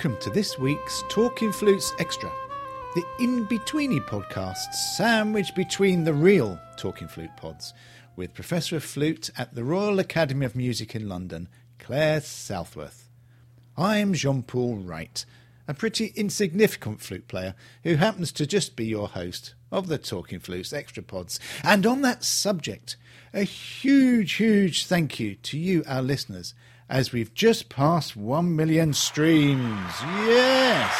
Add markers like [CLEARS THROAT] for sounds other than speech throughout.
Welcome to this week's Talking Flutes Extra, the in betweeny podcast sandwiched between the real Talking Flute pods, with Professor of Flute at the Royal Academy of Music in London, Claire Southworth. I'm Jean Paul Wright, a pretty insignificant flute player who happens to just be your host of the Talking Flutes Extra Pods. And on that subject, a huge, huge thank you to you, our listeners, as we've just passed 1 million streams. Yes!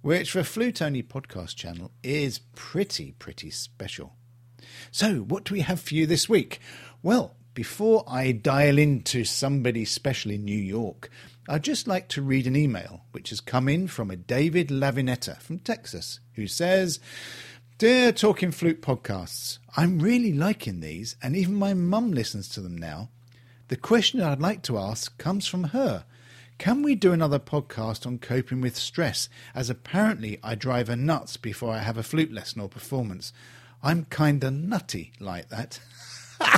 Which, for a flute only podcast channel, is pretty, pretty special. So, what do we have for you this week? Well, before I dial into somebody special in New York, I'd just like to read an email which has come in from a David Lavinetta from Texas who says, Dear Talking Flute podcasts, I'm really liking these, and even my mum listens to them now. The question I'd like to ask comes from her. Can we do another podcast on coping with stress, as apparently I drive her nuts before I have a flute lesson or performance? I'm kinda nutty like that. [LAUGHS]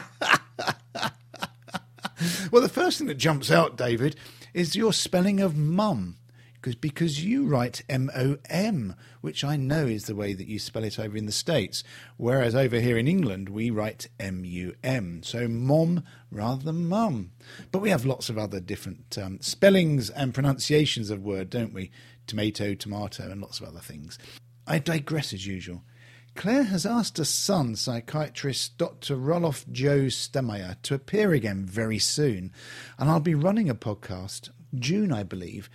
well, the first thing that jumps out, David, is your spelling of mum. Because, because you write M O M, which I know is the way that you spell it over in the States. Whereas over here in England, we write M U M. So mom rather than mum. But we have lots of other different um, spellings and pronunciations of word, don't we? Tomato, tomato, and lots of other things. I digress as usual. Claire has asked her son, psychiatrist Dr. Roloff Joe Stemmeyer, to appear again very soon, and I'll be running a podcast, June, I believe,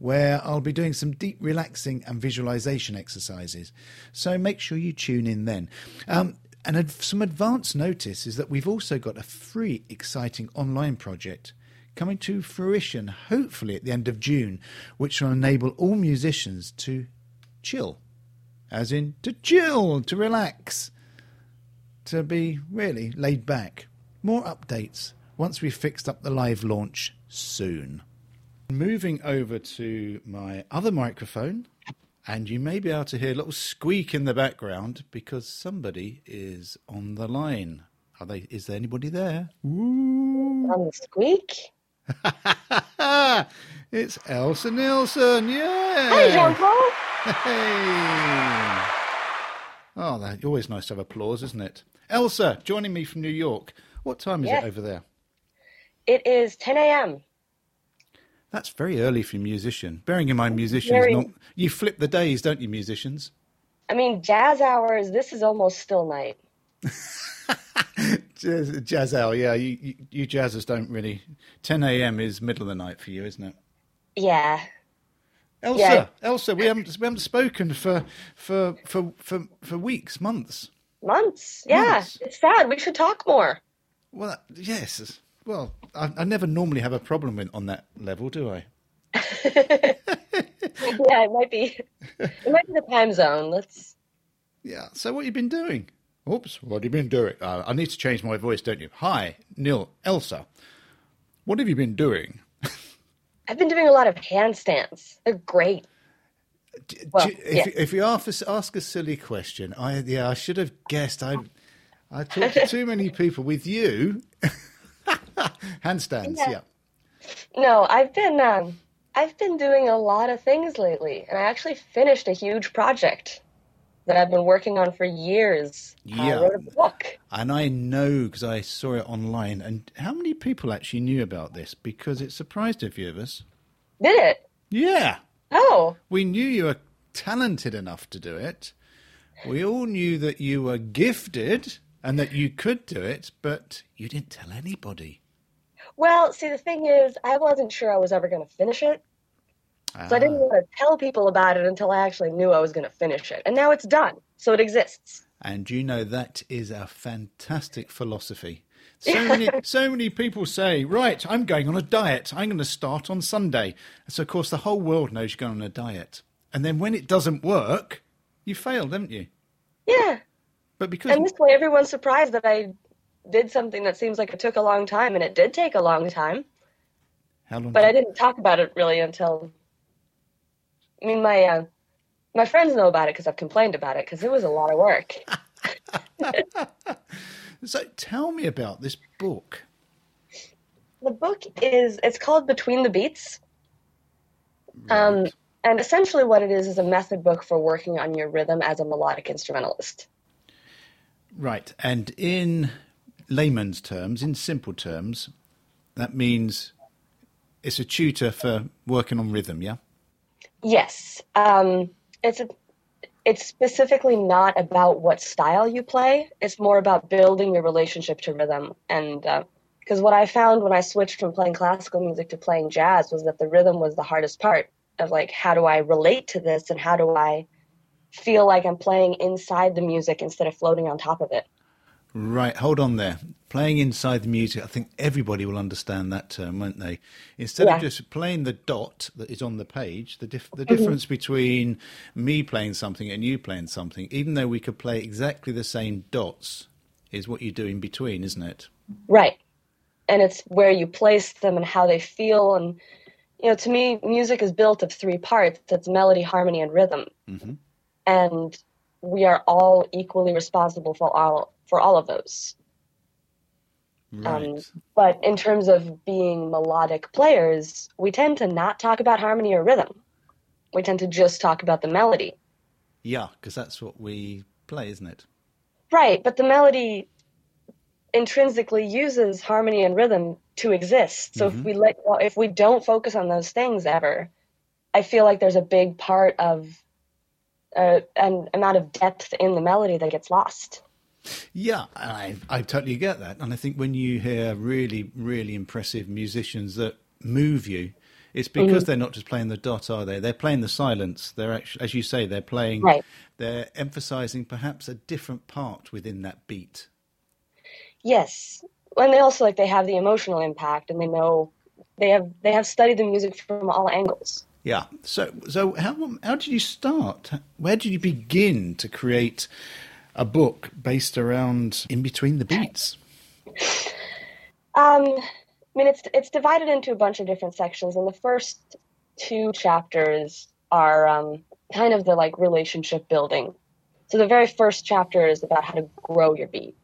where I'll be doing some deep relaxing and visualization exercises. So make sure you tune in then. Um, and some advance notice is that we've also got a free, exciting online project coming to fruition, hopefully at the end of June, which will enable all musicians to chill as in to chill, to relax, to be really laid back. More updates once we've fixed up the live launch soon. Moving over to my other microphone, and you may be able to hear a little squeak in the background because somebody is on the line. Are they? Is there anybody there? On the oh, squeak. [LAUGHS] it's Elsa Nilsson. Yeah. Hi, Jean Paul. Hey! Oh, that's always nice to have applause, isn't it? Elsa, joining me from New York. What time is Yes. it over there? It is 10 a.m. That's very early for a musician. Bearing in mind, musicians, Very- not, you flip the days, don't you, musicians? I mean, jazz hours, this is almost still night. [LAUGHS] Jazz, jazz hour, yeah. You, you, you jazzers don't really. 10 a.m. is middle of the night for you, isn't it? Yeah. Elsa, Yeah. Elsa, we haven't we haven't spoken for for for for, for weeks, months. Months. Yeah. Months. It's sad. We should talk more. Well, yes. Well, I, I never normally have a problem with, on that level, do I? [LAUGHS] [LAUGHS] yeah, it might be. It might be the time zone. Let's. Yeah. So what you been doing? Oops. What have you been doing? Uh, I need to change my voice, don't you? Hi, Neil, Elsa. What have you been doing? [LAUGHS] I've been doing a lot of handstands. They're great. D- Well, do- if, yeah. if you ask, ask a silly question, I yeah, I should have guessed. I I talked to too many people with you. [LAUGHS] Handstands, Yeah. yeah. No, I've been um, I've been doing a lot of things lately, and I actually finished a huge project that I've been working on for years. Yeah. I wrote a book. And I know because I saw it online. And how many people actually knew about this? Because it surprised a few of us. Did it? Yeah. Oh, We knew you were talented enough to do it. We all knew that you were gifted and that you could do it, but you didn't tell anybody. Well, see, the thing is, I wasn't sure I was ever going to finish it. So I didn't Ah. want to tell people about it until I actually knew I was going to finish it. And now it's done. So it exists. And you know that is a fantastic philosophy. [LAUGHS] So many, so many people say, "Right, I'm going on a diet. I'm going to start on Sunday." So of course the whole world knows you're going on a diet. And then when it doesn't work, you failed, haven't you? Yeah. But because And this way, everyone's surprised that I did something that seems like it took a long time. And it did take a long time. how long? But I didn't talk about it really until. I mean, my. Uh, my friends know about it because I've complained about it because it was a lot of work. [LAUGHS] So tell me about this book. the book is it's called Between the Beats. Um, and essentially what it is is a method book for working on your rhythm as a melodic instrumentalist. Right. And in layman's terms, in simple terms, that means it's a tutor for working on rhythm, yeah? Yes. Um, it's a, it's specifically not about what style you play. It's more about building your relationship to rhythm. And because what I found when I switched from playing classical music to playing jazz was that the rhythm was the hardest part of like, how do I relate to this and how do I feel like I'm playing inside the music instead of floating on top of it? Right, hold on there. Playing inside the music, I think everybody will understand that term, won't they? Instead Yeah. of just playing the dot that is on the page, the, dif- the mm-hmm. difference between me playing something and you playing something, even though we could play exactly the same dots, is what you do in between, isn't it? Right. And it's where you place them and how they feel. And, you know, to me, music is built of three parts it's melody, harmony, and rhythm. Mm-hmm. And we are all equally responsible for all, for all of those. Right. Um, but in terms of being melodic players, we tend to not talk about harmony or rhythm. We tend to just talk about the melody. yeah, because that's what we play, isn't it? Right, but the melody intrinsically uses harmony and rhythm to exist. So if we let well, if we don't focus on those things ever, I feel like there's a big part of uh, an amount of depth in the melody that gets lost. Yeah, I, I totally get that. And I think when you hear really, really impressive musicians that move you, it's because they're not just playing the dot, are they? They're playing the silence. They're actually, as you say, they're playing, Right. they're emphasizing perhaps a different part within that beat. Yes, and they also like they have the emotional impact, and they know they have they have studied the music from all angles. Yeah. So, so how how did you start? Where did you begin to create a book based around in between the beats? Um, I mean, it's it's divided into a bunch of different sections, and the first two chapters are um, kind of the like relationship building. So the very first chapter is about how to grow your beat,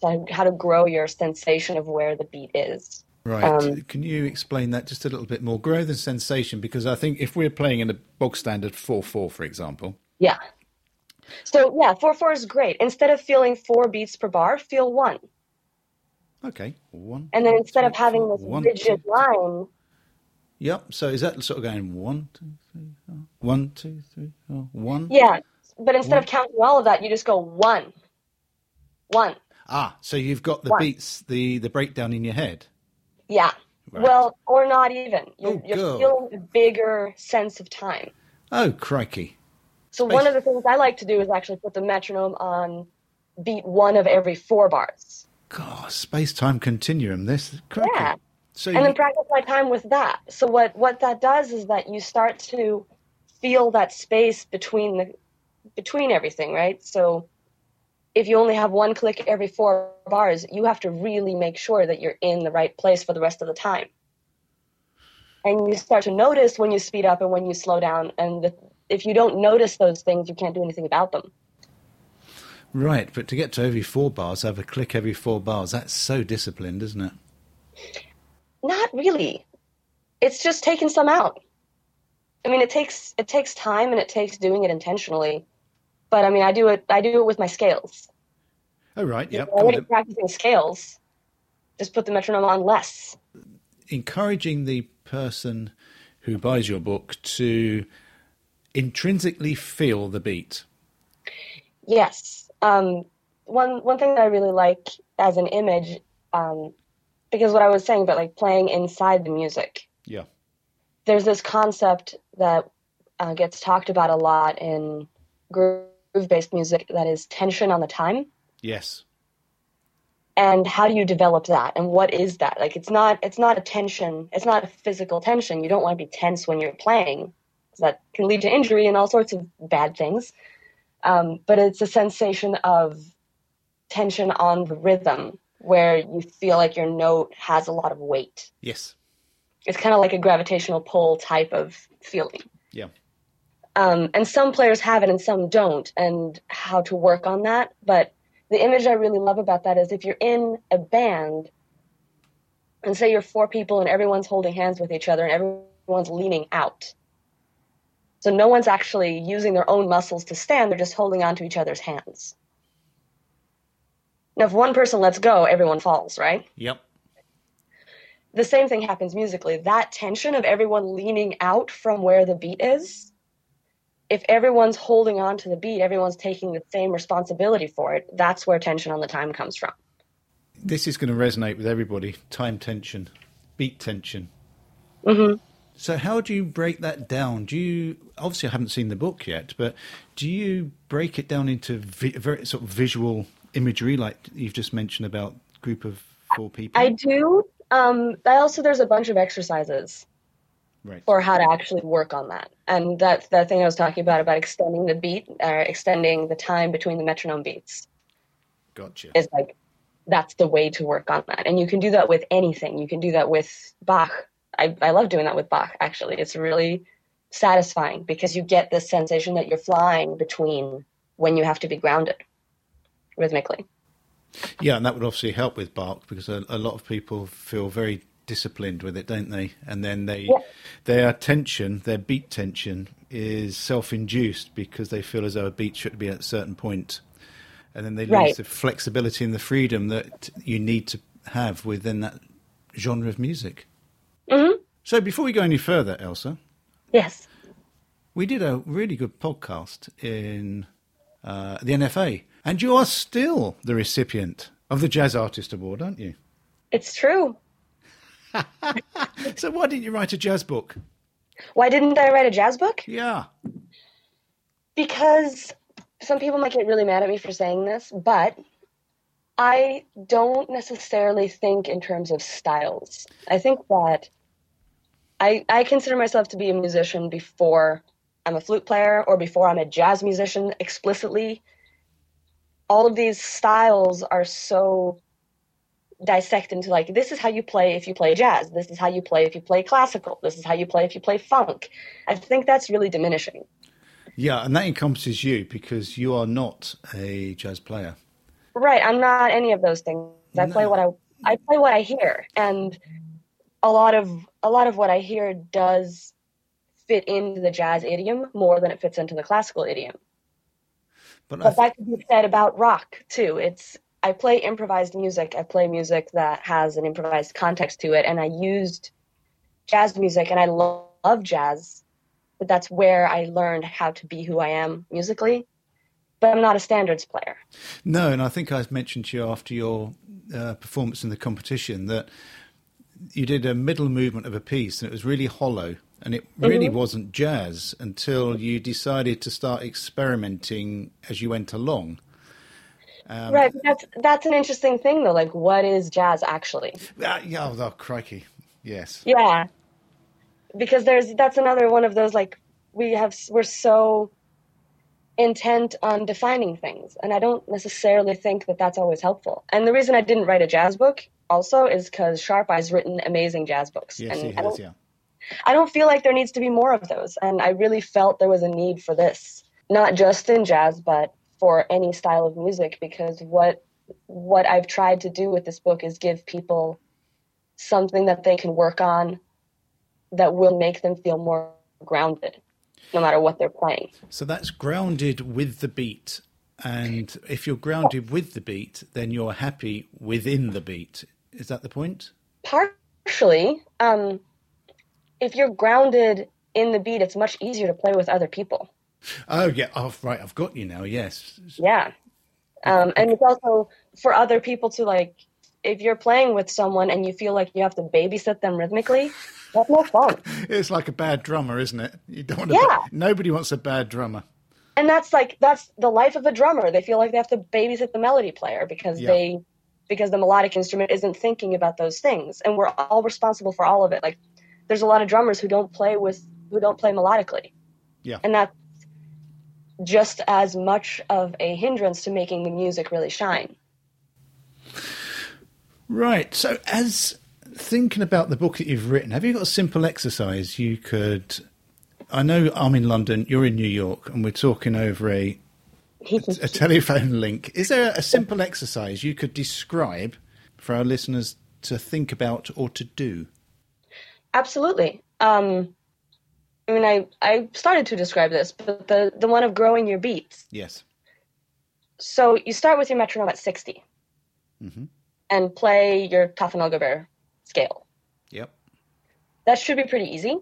so how to grow your sensation of where the beat is. Right. Um, Can you explain that just a little bit more? Grow the sensation, because I think if we're playing in a bog standard 4 4, for example, Yeah. So yeah, four four is great. Instead of feeling four beats per bar, feel one, okay, one. and then two, instead of having this One, rigid two- line, Yep. So is that sort of going one, two, three, four, one, two, three, four, one? yeah. But instead of counting all of that, you just go one, one. Ah, so you've got the One. beats, the the breakdown in your head. Yeah. Right. Well, or not even. You're, Oh, you're feeling a bigger sense of time. Oh, crikey! So one of the things I like to do is actually put the metronome on beat one of every four bars. God, space time continuum. This crikey. Yeah. So And then you, practice my time with that. So what, what that does is that you start to feel that space between the between everything, right? So if you only have one click every four bars, you have to really make sure that you're in the right place for the rest of the time. And you start to notice when you speed up and when you slow down. And the, if you don't notice those things, you can't do anything about them. right, but to get to every four bars, have a click every four bars. That's so disciplined, isn't it? Not really. It's just taking some out. I mean, it takes it takes time and it takes doing it intentionally. But I mean, I do it I do it with my scales. Oh, right. Go already practicing scales. Just put the metronome on less. encouraging the person who buys your book to intrinsically feel the beat. Yes. Um, one one thing that I really like as an image, um, because what I was saying about like playing inside the music. Yeah. there's this concept that uh, gets talked about a lot in groove based music that is tension on the time. Yes. And how do you develop that? And what is that? Like it's not it's not a tension, it's not a physical tension. You don't want to be tense when you're playing. That can lead to injury and all sorts of bad things. Um, but it's a sensation of tension on the rhythm where you feel like your note has a lot of weight. Yes. It's kind of like a gravitational pull type of feeling. Yeah. Um, and some players have it and some don't, and how to work on that. But the image I really love about that is if you're in a band, and say you're four people and everyone's holding hands with each other and everyone's leaning out. So no one's actually using their own muscles to stand, they're just holding on to each other's hands. Now, if one person lets go, everyone falls, right? Yep. The same thing happens musically. That tension of everyone leaning out from where the beat is, if everyone's holding on to the beat, everyone's taking the same responsibility for it, that's where tension on the time comes from. This is going to resonate with everybody time tension, beat tension. hmm So, how do you break that down? Do you obviously I haven't seen the book yet, but do you break it down into vi- very sort of visual imagery, like you've just mentioned about group of four people? I do. Um, I also there's a bunch of exercises right. for how to actually work on that, and that that thing I was talking about about extending the beat or extending the time between the metronome beats Gotcha. is like that's the way to work on that, and you can do that with anything. You can do that with Bach. I I love doing that with Bach. Actually, it's really satisfying because you get this sensation that you're flying between when you have to be grounded rhythmically. Yeah, and that would obviously help with Bach because a, a lot of people feel very disciplined with it, don't they? And then they Yeah. their tension, their beat tension, is self-induced because they feel as though a beat should be at a certain point, and then they lose Right. the flexibility and the freedom that you need to have within that genre of music. hmm So, before we go any further, Elsa, Yes. we did a really good podcast in uh, the NFA, and you are still the recipient of the Jazz Artist Award, aren't you? It's true. [LAUGHS] So why didn't you write a jazz book? Why didn't I write a jazz book? Yeah. Because some people might get really mad at me for saying this, but I don't necessarily think in terms of styles. I think that I I consider myself to be a musician before I'm a flute player or before I'm a jazz musician explicitly. All of these styles are so dissect into like this is how you play if you play jazz this is how you play if you play classical this is how you play if you play funk i think that's really diminishing Yeah, and that encompasses you because you are not a jazz player. Right, I'm not any of those things. I play what I I play what I hear, and a lot of a lot of what I hear does fit into the jazz idiom more than it fits into the classical idiom. But But th- that could be said about rock too. It's I play improvised music. I play music that has an improvised context to it, and I used jazz music, and I lo- love jazz. But that's where I learned how to be who I am musically. But I'm not a standards player. no, and I think I mentioned to you after your uh, performance in the competition that you did a middle movement of a piece and it was really hollow and it really wasn't jazz until you decided to start experimenting as you went along. Um, right, that's that's an interesting thing though. Like, what is jazz actually? Ah, yeah, oh, oh, crikey. Yes. Yeah, because there's that's another one of those like we have we're so intent on defining things, and I don't necessarily think that that's always helpful. And the reason I didn't write a jazz book also is because Sharp Eye's written amazing jazz books, Yes, and he has, yeah. I don't feel like there needs to be more of those. And I really felt there was a need for this, not just in jazz, but for any style of music, because what what I've tried to do with this book is give people something that they can work on that will make them feel more grounded, no matter what they're playing. So that's grounded with the beat. And if you're grounded with the beat, then you're happy within the beat. Is that the point? Partially, um, if you're grounded in the beat, it's much easier to play with other people. Oh, yeah. Oh, right. I've got you now. Yes. Yeah. Um, and it's also for other people to like, if you're playing with someone and you feel like you have to babysit them rhythmically, that's no fun. It's like a bad drummer, isn't it? You don't want Yeah. Nobody wants a bad drummer. And that's like, that's the life of a drummer. They feel like they have to babysit the melody player because Yeah. they, because the melodic instrument isn't thinking about those things. And we're all responsible for all of it. Like, there's a lot of drummers who don't play with, who don't play melodically. Yeah. And that's just as much of a hindrance to making the music really shine. Right. So, as thinking about the book that you've written, have you got a simple exercise you could? I know I'm in London, you're in New York, and we're talking over a, a telephone link. Is there a simple exercise you could describe for our listeners to think about or to do? Absolutely. Um, I mean, I, I started to describe this, but the, the one of growing your beats. Yes. So you start with your metronome at 60 Mm-hmm. and play your Taffanel scale. Yep. That should be pretty easy.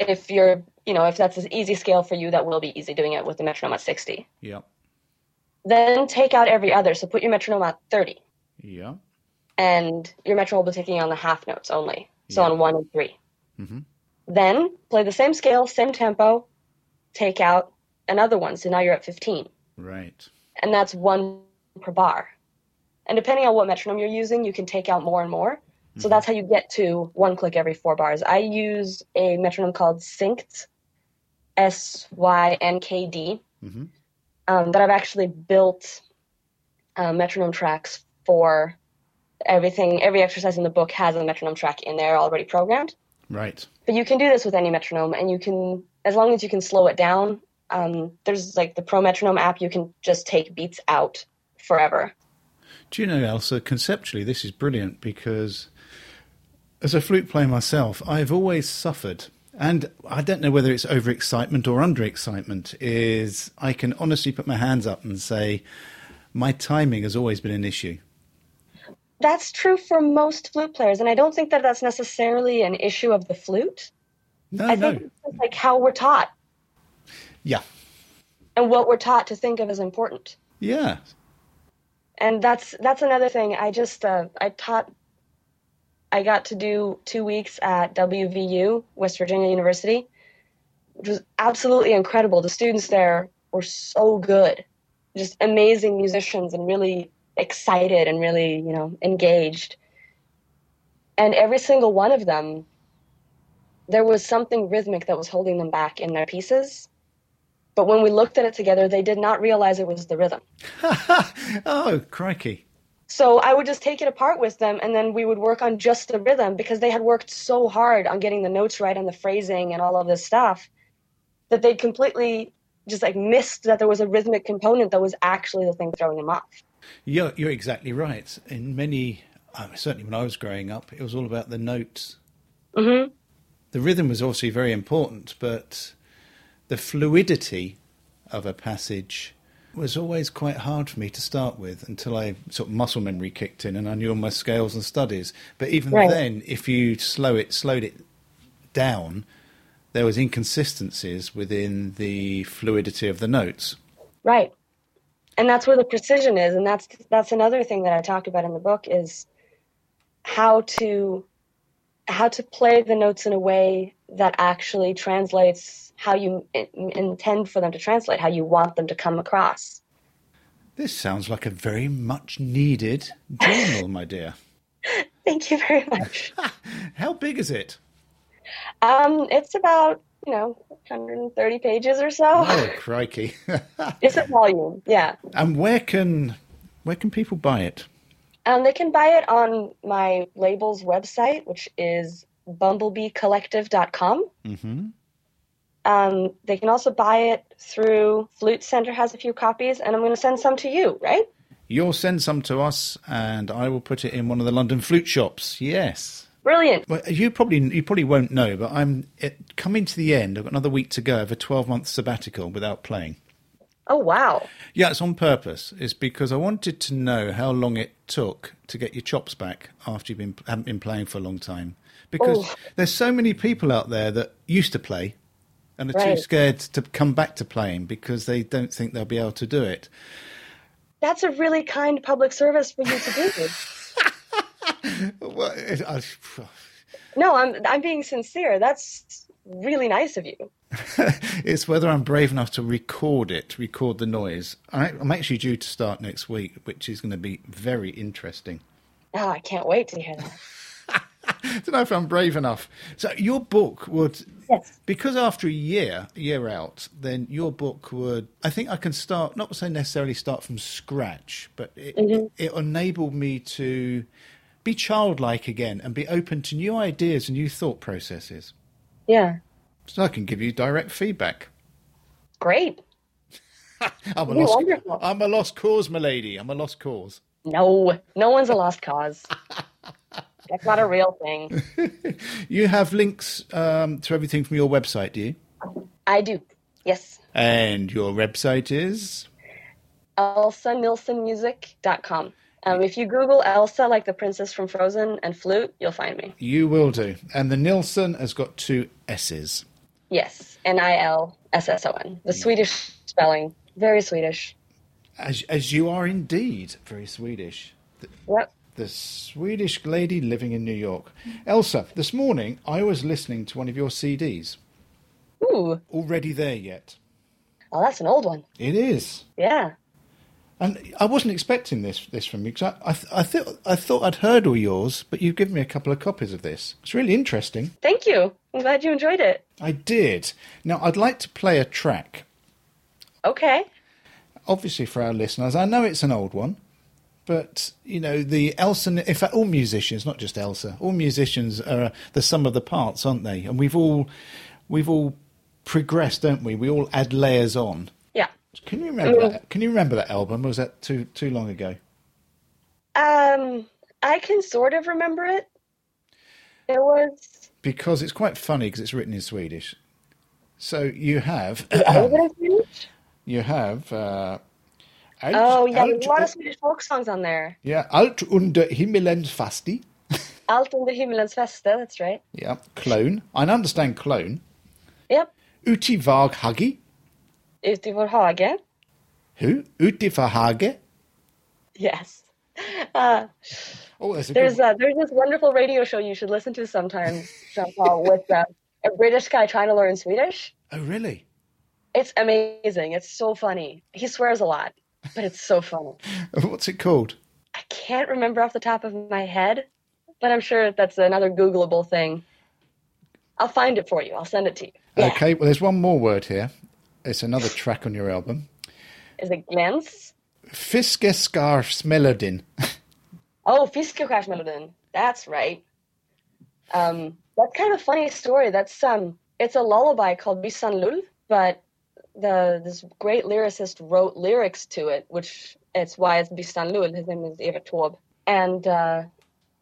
If you're, you know, if that's an easy scale for you, that will be easy doing it with the metronome at 60. Yep. Then take out every other. So put your metronome at 30, Yeah. and your metronome will be taking on the half notes only. So Yeah. on one and 3 Mm-hmm. Then play the same scale, same tempo, take out another one. So now you're at 15. Right. and that's one per bar. And depending on what metronome you're using, you can take out more and more. So that's how you get to one click every four bars. I use a metronome called Synkd, S Y N K D, Mhm. um, that I've actually built uh, metronome tracks for everything. Every exercise in the book has a metronome track in there already programmed. Right. But you can do this with any metronome, and you can, as long as you can slow it down. Um, there's like the Pro Metronome app. You can just take beats out forever. Do you know, Elsa, conceptually, this is brilliant because as a flute player myself, I've always suffered, and I don't know whether it's overexcitement or underexcitement, is I can honestly put my hands up and say my timing has always been an issue. That's true for most flute players, and I don't think that that's necessarily an issue of the flute. No, I no. think it's like how we're taught Yeah. and what we're taught to think of as important. Yeah. And that's that's another thing. I just uh, I taught. I got to do two weeks at WVU, West Virginia University, which was absolutely incredible. The students there were so good, just amazing musicians and really excited and really you know engaged. And every single one of them, there was something rhythmic that was holding them back in their pieces. But when we looked at it together, they did not realize it was the rhythm. [LAUGHS] oh, crikey. So I would just take it apart with them, and then we would work on just the rhythm because they had worked so hard on getting the notes right and the phrasing and all of this stuff that they'd completely just like missed that there was a rhythmic component that was actually the thing throwing them off. You're, you're exactly right. In many, uh, certainly when I was growing up, it was all about the notes. hmm The rhythm was obviously very important, but the fluidity of a passage was always quite hard for me to start with until I sort of muscle memory kicked in and I knew all my scales and studies. But even Right. then, if you slow it, slowed it down, there was inconsistencies within the fluidity of the notes. Right. And that's where the precision is, and that's that's another thing that I talk about in the book is how to how to play the notes in a way that actually translates how you in- intend for them to translate, how you want them to come across. This sounds like a very much needed journal, my dear. [LAUGHS] Thank you very much. [LAUGHS] How big is it? Um, it's about you know 130 pages or so. Oh, [LAUGHS] crikey. [LAUGHS] It's a volume, yeah. and where can where can people buy it? Um, they can buy it on my label's website, which is bumblebeecollective.com. hmm Um, they can also buy it through Flute Center has a few copies, and I'm going to send some to you, right? You'll send some to us, and I will put it in one of the London flute shops. Yes. Brilliant. Well, you probably you probably won't know, but I'm it, coming to the end. I've got another week to go. of a 12 month sabbatical without playing. Oh wow. Yeah, it's on purpose. It's because I wanted to know how long it took to get your chops back after you've been haven't been playing for a long time. Because Oh. there's so many people out there that used to play and are Right. too scared to come back to playing because they don't think they'll be able to do it. That's a really kind public service for you to do. [LAUGHS] Well, it, I, no, I'm I'm being sincere. That's really nice of you. [LAUGHS] it's whether I'm brave enough to record it, record the noise. I, I'm actually due to start next week, which is going to be very interesting. Oh, I can't wait to hear that. I [LAUGHS] don't know if I'm brave enough. So your book would, Yes. because after a year, a year out, then your book would. I think I can start, not say necessarily start from scratch, but it, mm-hmm. it enabled me to be childlike again and be open to new ideas and new thought processes. Yeah. So I can give you direct feedback. Great. [LAUGHS] I'm a You're lost, wonderful. I'm a lost cause, my lady. I'm a lost cause. No, no one's a lost cause. [LAUGHS] That's not a real thing. [LAUGHS] You have links um, to everything from your website, do you? I do. Yes. And your website is? ElsaNilssonMusic.com. Um, if you Google Elsa, like the princess from Frozen, and flute, you'll find me. You will do. And the Nilsson has got two S's. Yes, N I L S S O N. The Swedish spelling, very Swedish. As, as you are indeed very Swedish. The, Yep. the Swedish lady living in New York. Elsa, this morning I was listening to one of your CDs. Ooh, Already there yet? oh, that's an old one. It is. Yeah. And I wasn't expecting this this from you because I, I, th- I, thought I thought I'd heard all yours, but you've given me a couple of copies of this. It's really interesting. Thank you. I'm glad you enjoyed it. I did. Now I'd like to play a track, Okay. obviously for our listeners. I know it's an old one, but you know the Elsa. In fact, all musicians, not just Elsa, all musicians are the sum of the parts, aren't they? And we've all we've all progressed, don't we? We all add layers on. Can you remember that? Can you remember that album? Or was that too too long ago? Um, I can sort of remember it. It was. because it's quite funny because it's written in Swedish. So you have Was it in Swedish? [CLEARS THROAT] you have uh, Oh, yeah, allt, a lot of Swedish folk songs on there. yeah, Alt under himmelens fasti. [LAUGHS] Allt under himmelens fäste, that's right. Yeah, clone. I understand clone. Yep. Uti vag hagi. Ute i vår hage. Who? Uti för hage. Yes. Uh, [LAUGHS] Oh, there's a there's uh, there's this wonderful radio show you should listen to sometime, Jean-Paul, [LAUGHS] with uh, a British guy trying to learn Swedish. Oh, really? It's amazing. It's so funny. He swears a lot, but it's so funny. [LAUGHS] What's it called? I can't remember off the top of my head, but I'm sure that's another Googleable thing. I'll find it for you. I'll send it to you. Yeah. Okay, well, there's one more word here. It's another track on your album. Is it Glens? Fiskeskarfsmelodin. [LAUGHS] Oh, Fiskeskärsmelodin. That's right. Um, that's kind of a funny story. That's um, it's a lullaby called Byssan Lull, but the this great lyricist wrote lyrics to it, which it's why it's Byssan Lull. His name is Evert Taube, and uh,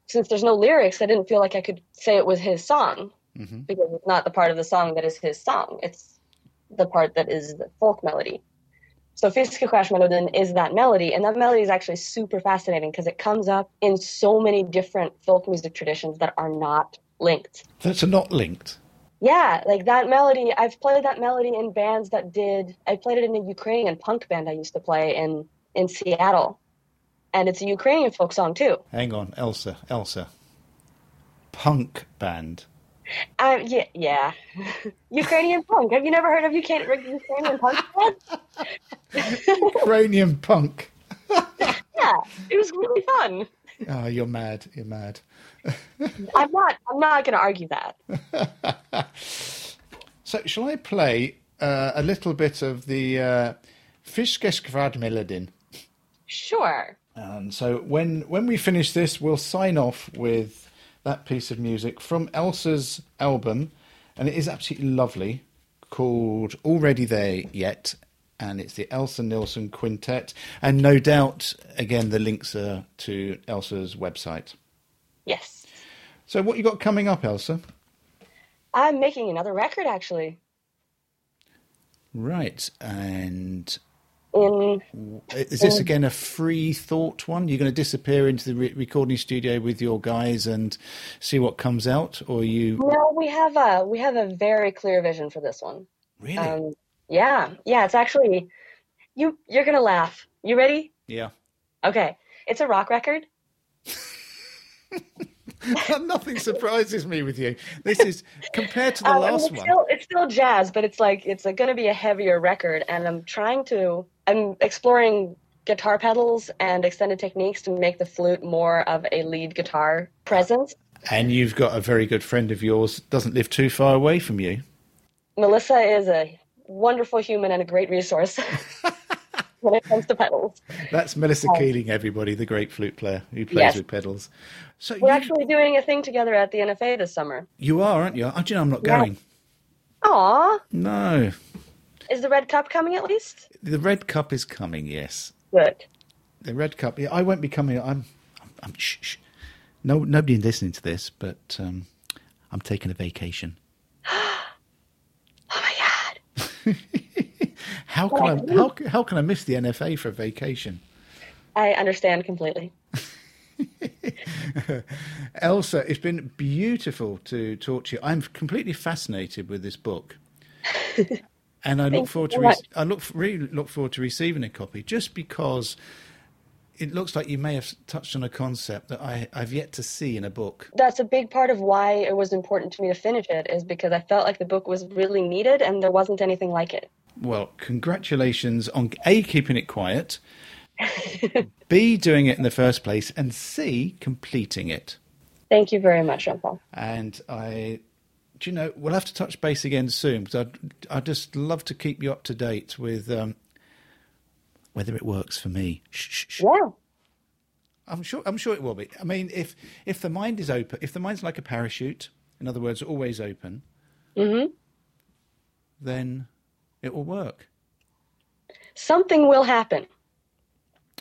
since there's no lyrics, I didn't feel like I could say it was his song because it's not the part of the song that is his song. It's the part that is the folk melody. So Fiskeskärsmelodin is that melody, and that melody is actually super fascinating because it comes up in so many different folk music traditions that are not linked. That's not linked. Yeah, like that melody, I've played that melody in bands that did, I played it in a Ukrainian punk band I used to play in, in Seattle. And it's a Ukrainian folk song too. Hang on, Elsa, Elsa. Punk band. Uh, yeah, yeah. [LAUGHS] Ukrainian punk. Have you never heard of Ukrainian punk? Ukrainian punk. [LAUGHS] Yeah, it was really fun. Oh, you're mad. You're mad. I'm not. I'm not going to argue that. [LAUGHS] So, shall I play uh, a little bit of the uh, Fiskeskvadmelodin? Sure. And so, when when we finish this, we'll sign off with that piece of music from Elsa's album, and it is absolutely lovely, called "Already There Yet," and it's the Elsa Nilsson Quintet. And no doubt, again, the links are to Elsa's website. Yes. So, what you got coming up, Elsa? I'm making another record actually. Right, and In Is this again a free thought one? You're going to disappear into the re- recording studio with your guys and see what comes out, or you no, we have a we have a very clear vision for this one. really? Um, yeah, yeah. It's actually you. You're gonna laugh. You ready? yeah. Okay. It's a rock record. [LAUGHS] Nothing surprises me with you. This is compared to the [LAUGHS] Um, I mean, last it's one. Still, it's still jazz, but it's like it's going to be a heavier record, and I'm trying to. I'm exploring guitar pedals and extended techniques to make the flute more of a lead guitar presence. And you've got a very good friend of yours doesn't live too far away from you. Melissa is a wonderful human and a great resource [LAUGHS] when it comes to pedals. That's Melissa um, Keeling, everybody, the great flute player who plays Yes. with pedals. So We're you, actually doing a thing together at the NFA this summer. you are, aren't you? Oh, do you know I'm not Yeah. going? Aw, No. Is the red cup coming at least? The Red Cup is coming, yes. Good. The Red Cup. Yeah, I won't be coming. I'm. I'm. I'm shh, shh. No, nobody listening to this, but um, I'm taking a vacation. [GASPS] oh my god! [LAUGHS] how can I how, how can I miss the NFA for a vacation? I understand completely. [LAUGHS] Elsa, it's been beautiful to talk to you. I'm completely fascinated with this book, [LAUGHS] and I look forward to re- I look really look forward to receiving a copy. Just because it looks like you may have touched on a concept that I, I've yet to see in a book. That's a big part of why it was important to me to finish it, is because I felt like the book was really needed and there wasn't anything like it. Well, congratulations on A, keeping it quiet, [LAUGHS] B, doing it in the first place, and C, completing it. Thank you very much, Jean Paul. And I, do you know, we'll have to touch base again soon because I'd, I'd just love to keep you up to date with um, whether it works for me. Shh, shh, Yeah. I'm sure. I'm sure it will be. I mean, if if the mind is open, if the mind's like a parachute, in other words, always open, Mm-hmm. then it will work. Something will happen.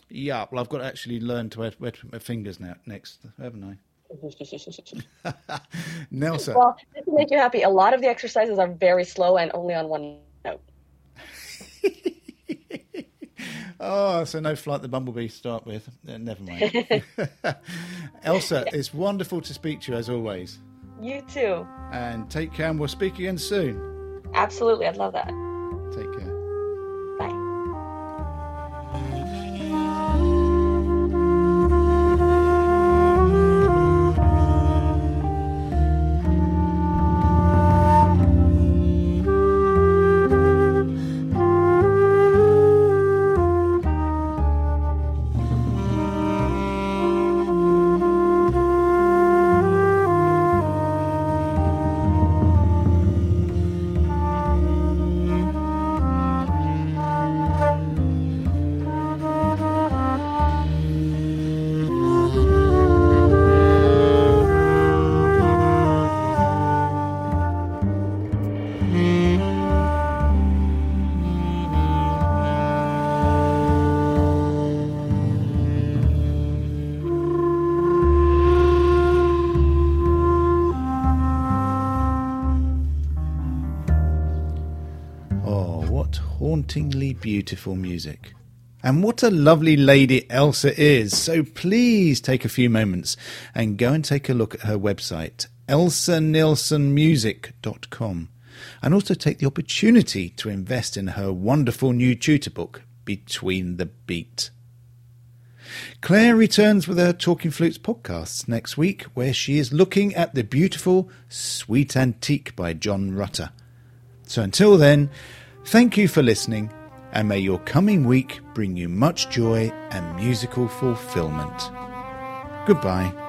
Yeah. Well, I've got to actually learn to where, where to put my fingers now next, haven't I? [LAUGHS] Nelson. well, just to make you happy, a lot of the exercises are very slow and only on one note. [LAUGHS] Oh, so no flight the bumblebee to start with. Uh, never mind. [LAUGHS] Elsa, it's wonderful to speak to you as always. You too. And take care, and we'll speak again soon. Absolutely. I'd love that. Hauntingly beautiful music. And what a lovely lady Elsa is. So please take a few moments and go and take a look at her website, elsanilssonmusic.com. And also take the opportunity to invest in her wonderful new tutor book, Between the Beat. Claire returns with her Talking Flutes podcasts next week, where she is looking at the beautiful Suite Antique by John Rutter. So until then, thank you for listening, and may your coming week bring you much joy and musical fulfillment. Goodbye.